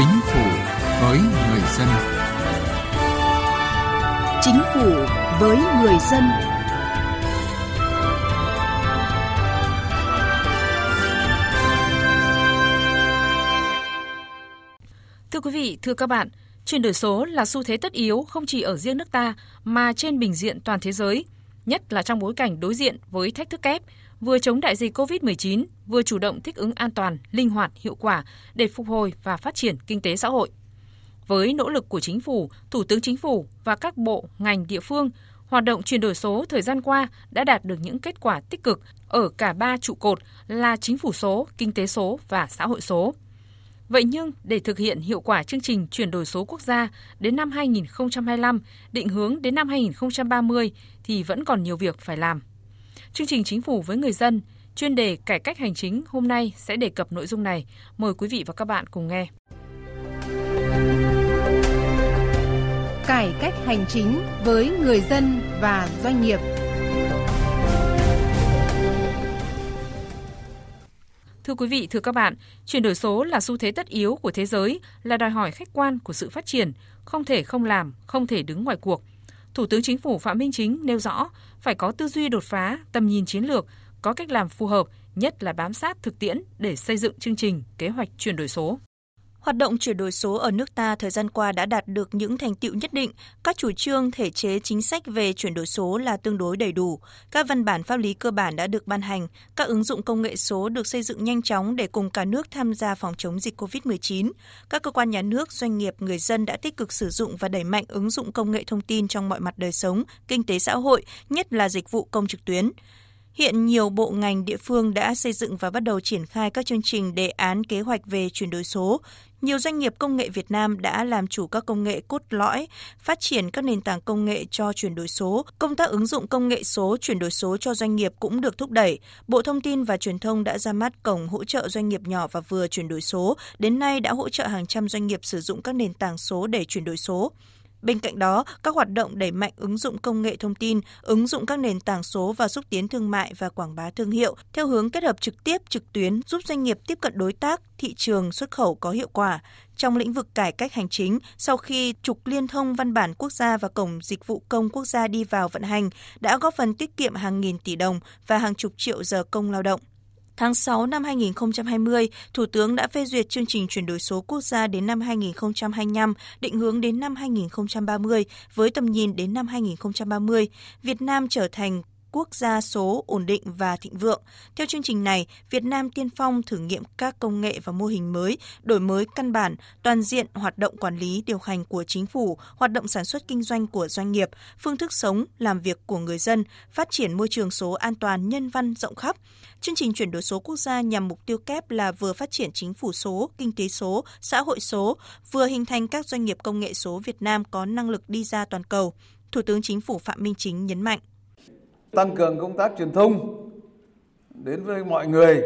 Chính phủ với người dân. Chính phủ với người dân. Thưa quý vị, thưa các bạn, chuyển đổi số là xu thế tất yếu không chỉ ở riêng nước ta mà trên bình diện toàn thế giới, nhất là trong bối cảnh đối diện với thách thức kép vừa chống đại dịch COVID-19, vừa chủ động thích ứng an toàn, linh hoạt, hiệu quả để phục hồi và phát triển kinh tế xã hội. Với nỗ lực của chính phủ, Thủ tướng Chính phủ và các bộ, ngành địa phương, hoạt động chuyển đổi số thời gian qua đã đạt được những kết quả tích cực ở cả ba trụ cột là chính phủ số, kinh tế số và xã hội số. Vậy nhưng để thực hiện hiệu quả chương trình chuyển đổi số quốc gia đến năm 2025, định hướng đến năm 2030 thì vẫn còn nhiều việc phải làm. Chương trình Chính phủ với người dân, chuyên đề cải cách hành chính hôm nay sẽ đề cập nội dung này. Mời quý vị và các bạn cùng nghe. Cải cách hành chính với người dân và doanh nghiệp. Thưa quý vị, thưa các bạn, chuyển đổi số là xu thế tất yếu của thế giới, là đòi hỏi khách quan của sự phát triển, không thể không làm, không thể đứng ngoài cuộc. Thủ tướng Chính phủ Phạm Minh Chính nêu rõ phải có tư duy đột phá, tầm nhìn chiến lược, có cách làm phù hợp, nhất là bám sát thực tiễn để xây dựng chương trình, kế hoạch chuyển đổi số. Hoạt động chuyển đổi số ở nước ta thời gian qua đã đạt được những thành tiệu nhất định, các chủ trương, thể chế, chính sách về chuyển đổi số là tương đối đầy đủ, các văn bản pháp lý cơ bản đã được ban hành, các ứng dụng công nghệ số được xây dựng nhanh chóng để cùng cả nước tham gia phòng chống dịch COVID-19. Các cơ quan nhà nước, doanh nghiệp, người dân đã tích cực sử dụng và đẩy mạnh ứng dụng công nghệ thông tin trong mọi mặt đời sống, kinh tế xã hội, nhất là dịch vụ công trực tuyến. Hiện nhiều bộ ngành địa phương đã xây dựng và bắt đầu triển khai các chương trình đề án kế hoạch về chuyển đổi số. Nhiều doanh nghiệp công nghệ Việt Nam đã làm chủ các công nghệ cốt lõi, phát triển các nền tảng công nghệ cho chuyển đổi số. Công tác ứng dụng công nghệ số chuyển đổi số cho doanh nghiệp cũng được thúc đẩy. Bộ Thông tin và Truyền thông đã ra mắt cổng hỗ trợ doanh nghiệp nhỏ và vừa chuyển đổi số, đến nay đã hỗ trợ hàng trăm doanh nghiệp sử dụng các nền tảng số để chuyển đổi số. Bên cạnh đó, các hoạt động đẩy mạnh ứng dụng công nghệ thông tin, ứng dụng các nền tảng số và xúc tiến thương mại và quảng bá thương hiệu theo hướng kết hợp trực tiếp trực tuyến giúp doanh nghiệp tiếp cận đối tác, thị trường xuất khẩu có hiệu quả. Trong lĩnh vực cải cách hành chính, sau khi trục liên thông văn bản quốc gia và cổng dịch vụ công quốc gia đi vào vận hành, đã góp phần tiết kiệm hàng nghìn tỷ đồng và hàng chục triệu giờ công lao động. Tháng 6 năm 2020, Thủ tướng đã phê duyệt chương trình chuyển đổi số quốc gia đến năm 2025, định hướng đến năm 2030 với tầm nhìn đến năm 2030. Việt Nam trở thành quốc gia số ổn định và thịnh vượng. Theo chương trình này, Việt Nam tiên phong thử nghiệm các công nghệ và mô hình mới, đổi mới căn bản, toàn diện hoạt động quản lý điều hành của chính phủ, hoạt động sản xuất kinh doanh của doanh nghiệp, phương thức sống, làm việc của người dân, phát triển môi trường số an toàn nhân văn rộng khắp. Chương trình chuyển đổi số quốc gia nhằm mục tiêu kép là vừa phát triển chính phủ số, kinh tế số, xã hội số, vừa hình thành các doanh nghiệp công nghệ số Việt Nam có năng lực đi ra toàn cầu. Thủ tướng Chính phủ Phạm Minh Chính nhấn mạnh tăng cường công tác truyền thông đến với mọi người,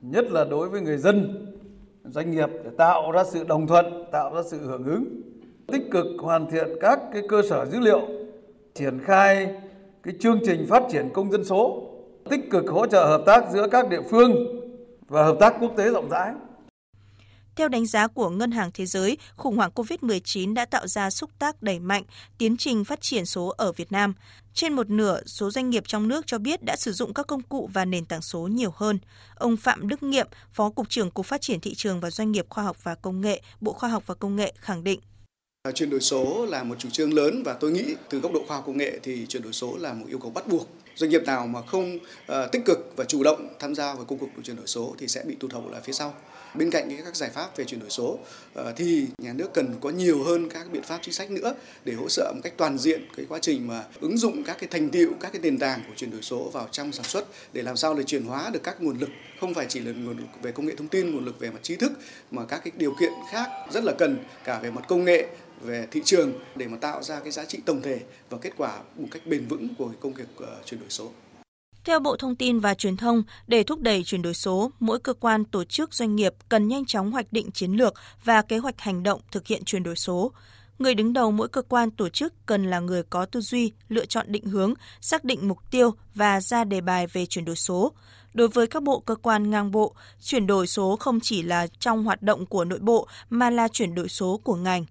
nhất là đối với người dân, doanh nghiệp để tạo ra sự đồng thuận, tạo ra sự hưởng ứng, tích cực hoàn thiện các cái cơ sở dữ liệu, triển khai cái chương trình phát triển công dân số, tích cực hỗ trợ hợp tác giữa các địa phương và hợp tác quốc tế rộng rãi theo đánh giá của Ngân hàng Thế giới, khủng hoảng COVID-19 đã tạo ra xúc tác đẩy mạnh tiến trình phát triển số ở Việt Nam. Trên một nửa số doanh nghiệp trong nước cho biết đã sử dụng các công cụ và nền tảng số nhiều hơn. Ông Phạm Đức Nghiệm, Phó Cục trưởng Cục Phát triển Thị trường và Doanh nghiệp Khoa học và Công nghệ, Bộ Khoa học và Công nghệ khẳng định. À, chuyển đổi số là một chủ trương lớn và tôi nghĩ từ góc độ khoa học công nghệ thì chuyển đổi số là một yêu cầu bắt buộc doanh nghiệp nào mà không uh, tích cực và chủ động tham gia vào công cuộc chuyển đổi số thì sẽ bị tụt hậu lại phía sau. Bên cạnh các giải pháp về chuyển đổi số ờ, thì nhà nước cần có nhiều hơn các biện pháp chính sách nữa để hỗ trợ một cách toàn diện cái quá trình mà ứng dụng các cái thành tiệu các cái nền tảng của chuyển đổi số vào trong sản xuất để làm sao để chuyển hóa được các nguồn lực không phải chỉ là nguồn lực về công nghệ thông tin nguồn lực về mặt trí thức mà các cái điều kiện khác rất là cần cả về mặt công nghệ về thị trường để mà tạo ra cái giá trị tổng thể và kết quả một cách bền vững của công việc ờ, chuyển đổi số. Theo Bộ Thông tin và Truyền thông, để thúc đẩy chuyển đổi số, mỗi cơ quan, tổ chức, doanh nghiệp cần nhanh chóng hoạch định chiến lược và kế hoạch hành động thực hiện chuyển đổi số. Người đứng đầu mỗi cơ quan tổ chức cần là người có tư duy, lựa chọn định hướng, xác định mục tiêu và ra đề bài về chuyển đổi số. Đối với các bộ cơ quan ngang bộ, chuyển đổi số không chỉ là trong hoạt động của nội bộ mà là chuyển đổi số của ngành.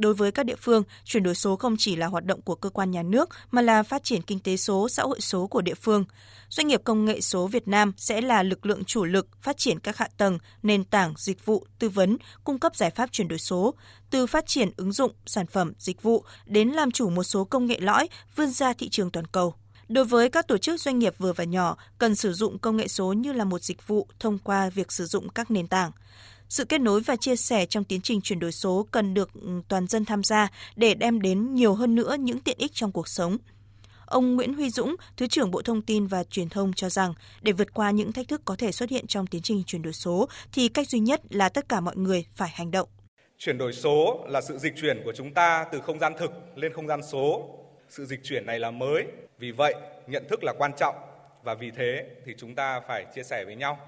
Đối với các địa phương, chuyển đổi số không chỉ là hoạt động của cơ quan nhà nước mà là phát triển kinh tế số, xã hội số của địa phương. Doanh nghiệp công nghệ số Việt Nam sẽ là lực lượng chủ lực phát triển các hạ tầng, nền tảng, dịch vụ, tư vấn, cung cấp giải pháp chuyển đổi số, từ phát triển ứng dụng, sản phẩm, dịch vụ đến làm chủ một số công nghệ lõi vươn ra thị trường toàn cầu. Đối với các tổ chức doanh nghiệp vừa và nhỏ, cần sử dụng công nghệ số như là một dịch vụ thông qua việc sử dụng các nền tảng. Sự kết nối và chia sẻ trong tiến trình chuyển đổi số cần được ừ, toàn dân tham gia để đem đến nhiều hơn nữa những tiện ích trong cuộc sống. Ông Nguyễn Huy Dũng, Thứ trưởng Bộ Thông tin và Truyền thông cho rằng, để vượt qua những thách thức có thể xuất hiện trong tiến trình chuyển đổi số, thì cách duy nhất là tất cả mọi người phải hành động. Chuyển đổi số là sự dịch chuyển của chúng ta từ không gian thực lên không gian số. Sự dịch chuyển này là mới, vì vậy nhận thức là quan trọng và vì thế thì chúng ta phải chia sẻ với nhau.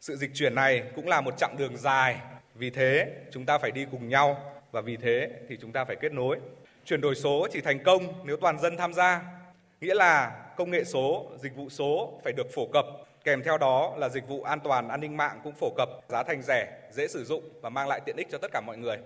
Sự dịch chuyển này cũng là một chặng đường dài, vì thế chúng ta phải đi cùng nhau và vì thế thì chúng ta phải kết nối. Chuyển đổi số chỉ thành công nếu toàn dân tham gia, nghĩa là công nghệ số, dịch vụ số phải được phổ cập, kèm theo đó là dịch vụ an toàn an ninh mạng cũng phổ cập, giá thành rẻ, dễ sử dụng và mang lại tiện ích cho tất cả mọi người.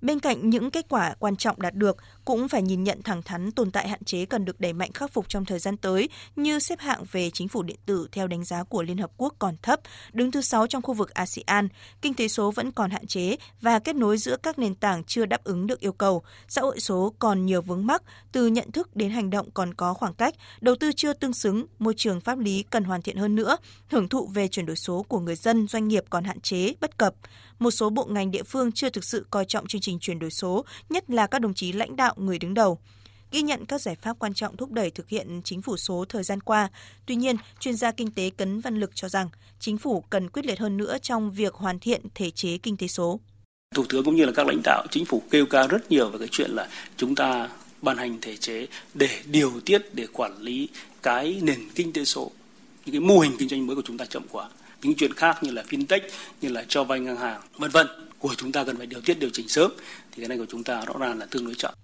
Bên cạnh những kết quả quan trọng đạt được, cũng phải nhìn nhận thẳng thắn tồn tại hạn chế cần được đẩy mạnh khắc phục trong thời gian tới như xếp hạng về chính phủ điện tử theo đánh giá của Liên Hợp Quốc còn thấp, đứng thứ 6 trong khu vực ASEAN, kinh tế số vẫn còn hạn chế và kết nối giữa các nền tảng chưa đáp ứng được yêu cầu, xã hội số còn nhiều vướng mắc, từ nhận thức đến hành động còn có khoảng cách, đầu tư chưa tương xứng, môi trường pháp lý cần hoàn thiện hơn nữa, hưởng thụ về chuyển đổi số của người dân, doanh nghiệp còn hạn chế, bất cập một số bộ ngành địa phương chưa thực sự coi trọng chương trình chuyển đổi số, nhất là các đồng chí lãnh đạo người đứng đầu ghi nhận các giải pháp quan trọng thúc đẩy thực hiện chính phủ số thời gian qua. Tuy nhiên, chuyên gia kinh tế Cấn Văn Lực cho rằng chính phủ cần quyết liệt hơn nữa trong việc hoàn thiện thể chế kinh tế số. Thủ tướng cũng như là các lãnh đạo chính phủ kêu ca rất nhiều về cái chuyện là chúng ta ban hành thể chế để điều tiết để quản lý cái nền kinh tế số những cái mô hình kinh doanh mới của chúng ta chậm quá những chuyện khác như là fintech như là cho vay ngân hàng vân vân của chúng ta cần phải điều tiết điều chỉnh sớm thì cái này của chúng ta rõ ràng là tương đối chậm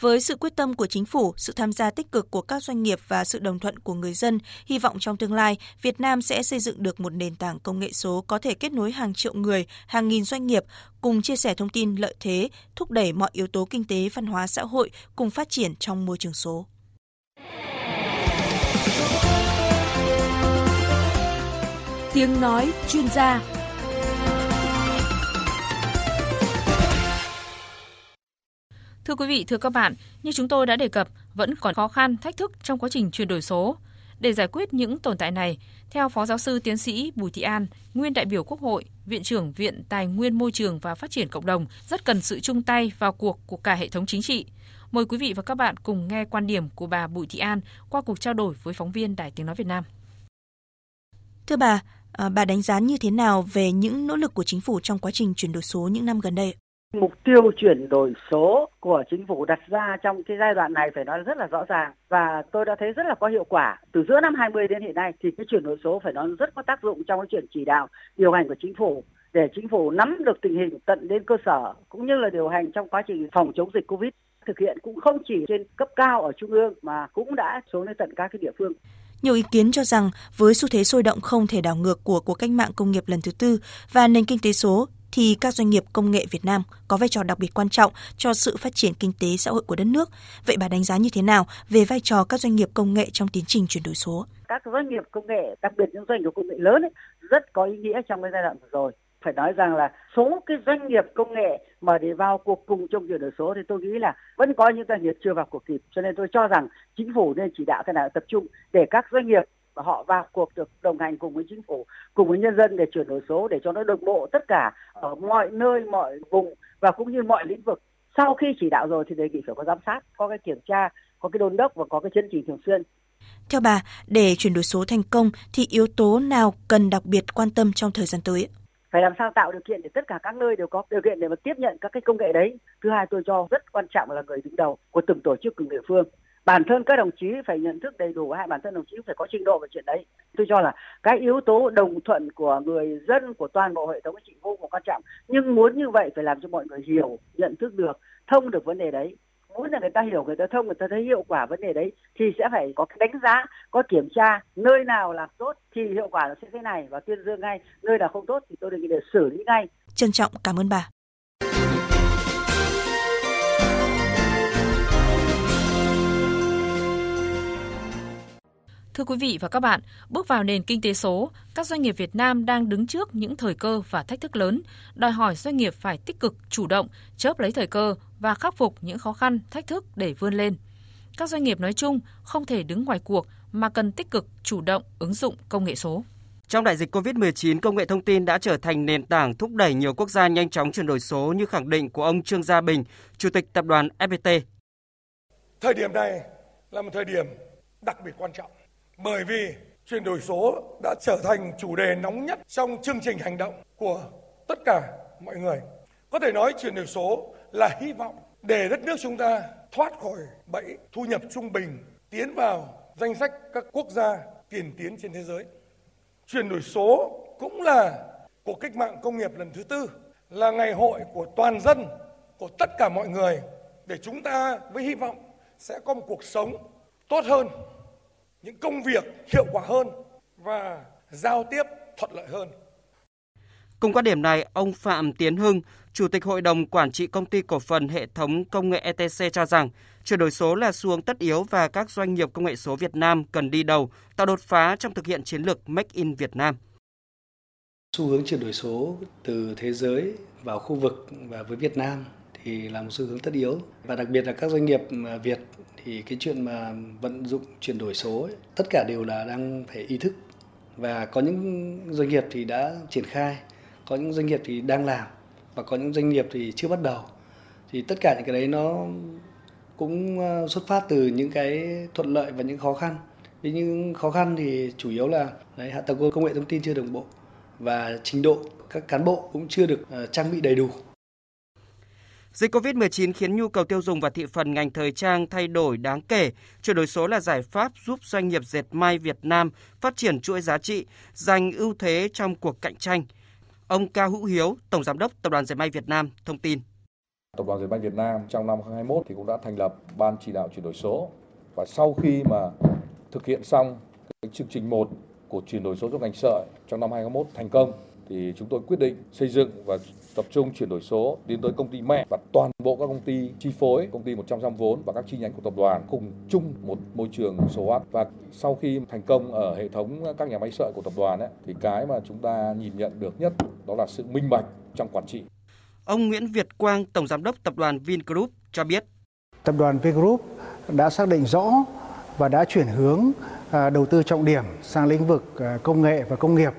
với sự quyết tâm của chính phủ, sự tham gia tích cực của các doanh nghiệp và sự đồng thuận của người dân, hy vọng trong tương lai, Việt Nam sẽ xây dựng được một nền tảng công nghệ số có thể kết nối hàng triệu người, hàng nghìn doanh nghiệp, cùng chia sẻ thông tin lợi thế, thúc đẩy mọi yếu tố kinh tế, văn hóa xã hội cùng phát triển trong môi trường số. Tiếng nói chuyên gia Thưa quý vị, thưa các bạn, như chúng tôi đã đề cập, vẫn còn khó khăn, thách thức trong quá trình chuyển đổi số. Để giải quyết những tồn tại này, theo Phó Giáo sư Tiến sĩ Bùi Thị An, nguyên đại biểu Quốc hội, Viện trưởng Viện Tài nguyên Môi trường và Phát triển Cộng đồng, rất cần sự chung tay vào cuộc của cả hệ thống chính trị. Mời quý vị và các bạn cùng nghe quan điểm của bà Bùi Thị An qua cuộc trao đổi với phóng viên Đài Tiếng Nói Việt Nam. Thưa bà, À, bà đánh giá như thế nào về những nỗ lực của chính phủ trong quá trình chuyển đổi số những năm gần đây? Mục tiêu chuyển đổi số của chính phủ đặt ra trong cái giai đoạn này phải nói rất là rõ ràng và tôi đã thấy rất là có hiệu quả. Từ giữa năm 20 đến hiện nay thì cái chuyển đổi số phải nói rất có tác dụng trong cái chuyện chỉ đạo điều hành của chính phủ để chính phủ nắm được tình hình tận đến cơ sở cũng như là điều hành trong quá trình phòng chống dịch Covid thực hiện cũng không chỉ trên cấp cao ở trung ương mà cũng đã xuống đến tận các cái địa phương. Nhiều ý kiến cho rằng với xu thế sôi động không thể đảo ngược của cuộc cách mạng công nghiệp lần thứ tư và nền kinh tế số thì các doanh nghiệp công nghệ Việt Nam có vai trò đặc biệt quan trọng cho sự phát triển kinh tế xã hội của đất nước. Vậy bà đánh giá như thế nào về vai trò các doanh nghiệp công nghệ trong tiến trình chuyển đổi số? Các doanh nghiệp công nghệ, đặc biệt những doanh nghiệp công nghệ lớn ấy, rất có ý nghĩa trong cái giai đoạn vừa rồi phải nói rằng là số cái doanh nghiệp công nghệ mà để vào cuộc cùng trong chuyển đổi số thì tôi nghĩ là vẫn có những doanh nghiệp chưa vào cuộc kịp. Cho nên tôi cho rằng chính phủ nên chỉ đạo cái nào tập trung để các doanh nghiệp họ vào cuộc được đồng hành cùng với chính phủ cùng với nhân dân để chuyển đổi số để cho nó đồng bộ tất cả ở mọi nơi mọi vùng và cũng như mọi lĩnh vực. Sau khi chỉ đạo rồi thì đề nghị phải có giám sát có cái kiểm tra có cái đôn đốc và có cái chấn chỉnh thường xuyên. Theo bà, để chuyển đổi số thành công thì yếu tố nào cần đặc biệt quan tâm trong thời gian tới? Phải làm sao tạo điều kiện để tất cả các nơi đều có điều kiện để mà tiếp nhận các cái công nghệ đấy? Thứ hai tôi cho rất quan trọng là người đứng đầu của từng tổ chức, từng địa phương. Bản thân các đồng chí phải nhận thức đầy đủ hay bản thân đồng chí phải có trình độ về chuyện đấy. Tôi cho là cái yếu tố đồng thuận của người dân, của toàn bộ hệ thống chính vô cùng quan trọng. Nhưng muốn như vậy phải làm cho mọi người hiểu, nhận thức được, thông được vấn đề đấy muốn là người ta hiểu người ta thông người ta thấy hiệu quả vấn đề đấy thì sẽ phải có đánh giá có kiểm tra nơi nào làm tốt thì hiệu quả nó sẽ thế này và tuyên dương ngay nơi nào không tốt thì tôi đề nghị để xử lý ngay. Trân trọng cảm ơn bà. Thưa quý vị và các bạn, bước vào nền kinh tế số, các doanh nghiệp Việt Nam đang đứng trước những thời cơ và thách thức lớn, đòi hỏi doanh nghiệp phải tích cực, chủ động, chớp lấy thời cơ và khắc phục những khó khăn, thách thức để vươn lên. Các doanh nghiệp nói chung không thể đứng ngoài cuộc mà cần tích cực, chủ động ứng dụng công nghệ số. Trong đại dịch COVID-19, công nghệ thông tin đã trở thành nền tảng thúc đẩy nhiều quốc gia nhanh chóng chuyển đổi số như khẳng định của ông Trương Gia Bình, Chủ tịch Tập đoàn FPT. Thời điểm này là một thời điểm đặc biệt quan trọng bởi vì chuyển đổi số đã trở thành chủ đề nóng nhất trong chương trình hành động của tất cả mọi người. Có thể nói chuyển đổi số là hy vọng để đất nước chúng ta thoát khỏi bẫy thu nhập trung bình, tiến vào danh sách các quốc gia tiền tiến trên thế giới. Chuyển đổi số cũng là cuộc cách mạng công nghiệp lần thứ tư, là ngày hội của toàn dân, của tất cả mọi người để chúng ta với hy vọng sẽ có một cuộc sống tốt hơn, những công việc hiệu quả hơn và giao tiếp thuận lợi hơn. Cùng quan điểm này, ông Phạm Tiến Hưng, Chủ tịch Hội đồng Quản trị Công ty Cổ phần Hệ thống Công nghệ ETC cho rằng, chuyển đổi số là xu hướng tất yếu và các doanh nghiệp công nghệ số Việt Nam cần đi đầu, tạo đột phá trong thực hiện chiến lược Make in Việt Nam. Xu hướng chuyển đổi số từ thế giới vào khu vực và với Việt Nam thì là một xu hướng tất yếu và đặc biệt là các doanh nghiệp à, Việt thì cái chuyện mà vận dụng chuyển đổi số ấy, tất cả đều là đang phải ý thức và có những doanh nghiệp thì đã triển khai có những doanh nghiệp thì đang làm và có những doanh nghiệp thì chưa bắt đầu thì tất cả những cái đấy nó cũng ờ, xuất phát từ những cái thuận lợi và những khó khăn vì những khó khăn thì chủ yếu là đấy, hạ tầng công nghệ thông tin chưa đồng bộ và trình độ các cán bộ cũng chưa được ờ, trang bị đầy đủ Dịch COVID-19 khiến nhu cầu tiêu dùng và thị phần ngành thời trang thay đổi đáng kể. Chuyển đổi số là giải pháp giúp doanh nghiệp dệt may Việt Nam phát triển chuỗi giá trị, giành ưu thế trong cuộc cạnh tranh. Ông Cao Hữu Hiếu, Tổng Giám đốc Tập đoàn Dệt may Việt Nam thông tin. Tập đoàn Dệt may Việt Nam trong năm 2021 thì cũng đã thành lập ban chỉ đạo chuyển đổi số và sau khi mà thực hiện xong cái chương trình 1 của chuyển đổi số trong ngành sợi trong năm 2021 thành công thì chúng tôi quyết định xây dựng và tập trung chuyển đổi số đến tới công ty mẹ và toàn bộ các công ty chi phối, công ty 100% vốn và các chi nhánh của tập đoàn cùng chung một môi trường số hóa và sau khi thành công ở hệ thống các nhà máy sợi của tập đoàn ấy, thì cái mà chúng ta nhìn nhận được nhất đó là sự minh bạch trong quản trị. Ông Nguyễn Việt Quang, Tổng Giám đốc Tập đoàn Vingroup cho biết. Tập đoàn Vingroup đã xác định rõ và đã chuyển hướng à, đầu tư trọng điểm sang lĩnh vực à, công nghệ và công nghiệp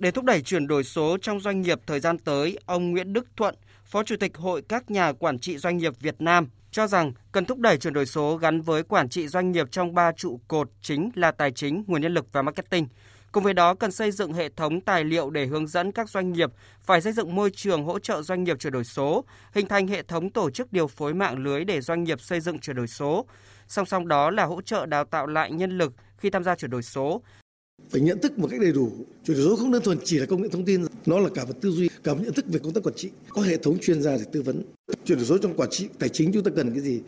để thúc đẩy chuyển đổi số trong doanh nghiệp thời gian tới, ông Nguyễn Đức Thuận, Phó Chủ tịch Hội các nhà quản trị doanh nghiệp Việt Nam cho rằng cần thúc đẩy chuyển đổi số gắn với quản trị doanh nghiệp trong ba trụ cột chính là tài chính, nguồn nhân lực và marketing. Cùng với đó, cần xây dựng hệ thống tài liệu để hướng dẫn các doanh nghiệp phải xây dựng môi trường hỗ trợ doanh nghiệp chuyển đổi số, hình thành hệ thống tổ chức điều phối mạng lưới để doanh nghiệp xây dựng chuyển đổi số. Song song đó là hỗ trợ đào tạo lại nhân lực khi tham gia chuyển đổi số, phải nhận thức một cách đầy đủ. Chuyển đổi số không đơn thuần chỉ là công nghệ thông tin, nó là cả một tư duy, cả một nhận thức về công tác quản trị. Có hệ thống chuyên gia để tư vấn. Chuyển đổi số trong quản trị, tài chính chúng ta cần cái gì?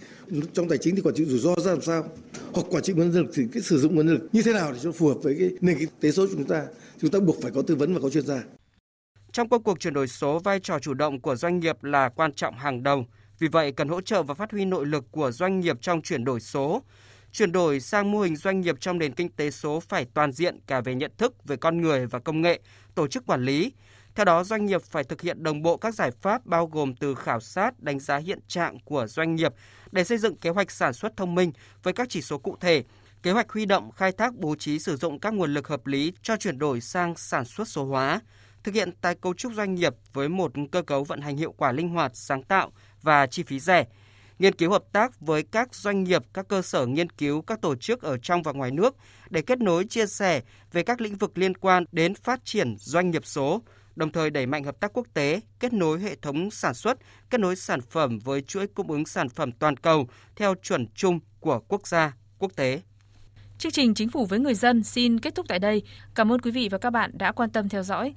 Trong tài chính thì quản trị rủi ro ra làm sao? Hoặc quản trị nguồn nhân lực thì cái sử dụng nguồn nhân lực như thế nào để cho phù hợp với cái nền kinh tế số của chúng ta? Chúng ta buộc phải có tư vấn và có chuyên gia. Trong công cuộc chuyển đổi số, vai trò chủ động của doanh nghiệp là quan trọng hàng đầu. Vì vậy, cần hỗ trợ và phát huy nội lực của doanh nghiệp trong chuyển đổi số. Chuyển đổi sang mô hình doanh nghiệp trong nền kinh tế số phải toàn diện cả về nhận thức, về con người và công nghệ, tổ chức quản lý. Theo đó, doanh nghiệp phải thực hiện đồng bộ các giải pháp bao gồm từ khảo sát, đánh giá hiện trạng của doanh nghiệp để xây dựng kế hoạch sản xuất thông minh với các chỉ số cụ thể, kế hoạch huy động, khai thác, bố trí sử dụng các nguồn lực hợp lý cho chuyển đổi sang sản xuất số hóa, thực hiện tái cấu trúc doanh nghiệp với một cơ cấu vận hành hiệu quả linh hoạt, sáng tạo và chi phí rẻ – nghiên cứu hợp tác với các doanh nghiệp, các cơ sở nghiên cứu, các tổ chức ở trong và ngoài nước để kết nối chia sẻ về các lĩnh vực liên quan đến phát triển doanh nghiệp số, đồng thời đẩy mạnh hợp tác quốc tế, kết nối hệ thống sản xuất, kết nối sản phẩm với chuỗi cung ứng sản phẩm toàn cầu theo chuẩn chung của quốc gia, quốc tế. Chương trình Chính phủ với người dân xin kết thúc tại đây. Cảm ơn quý vị và các bạn đã quan tâm theo dõi.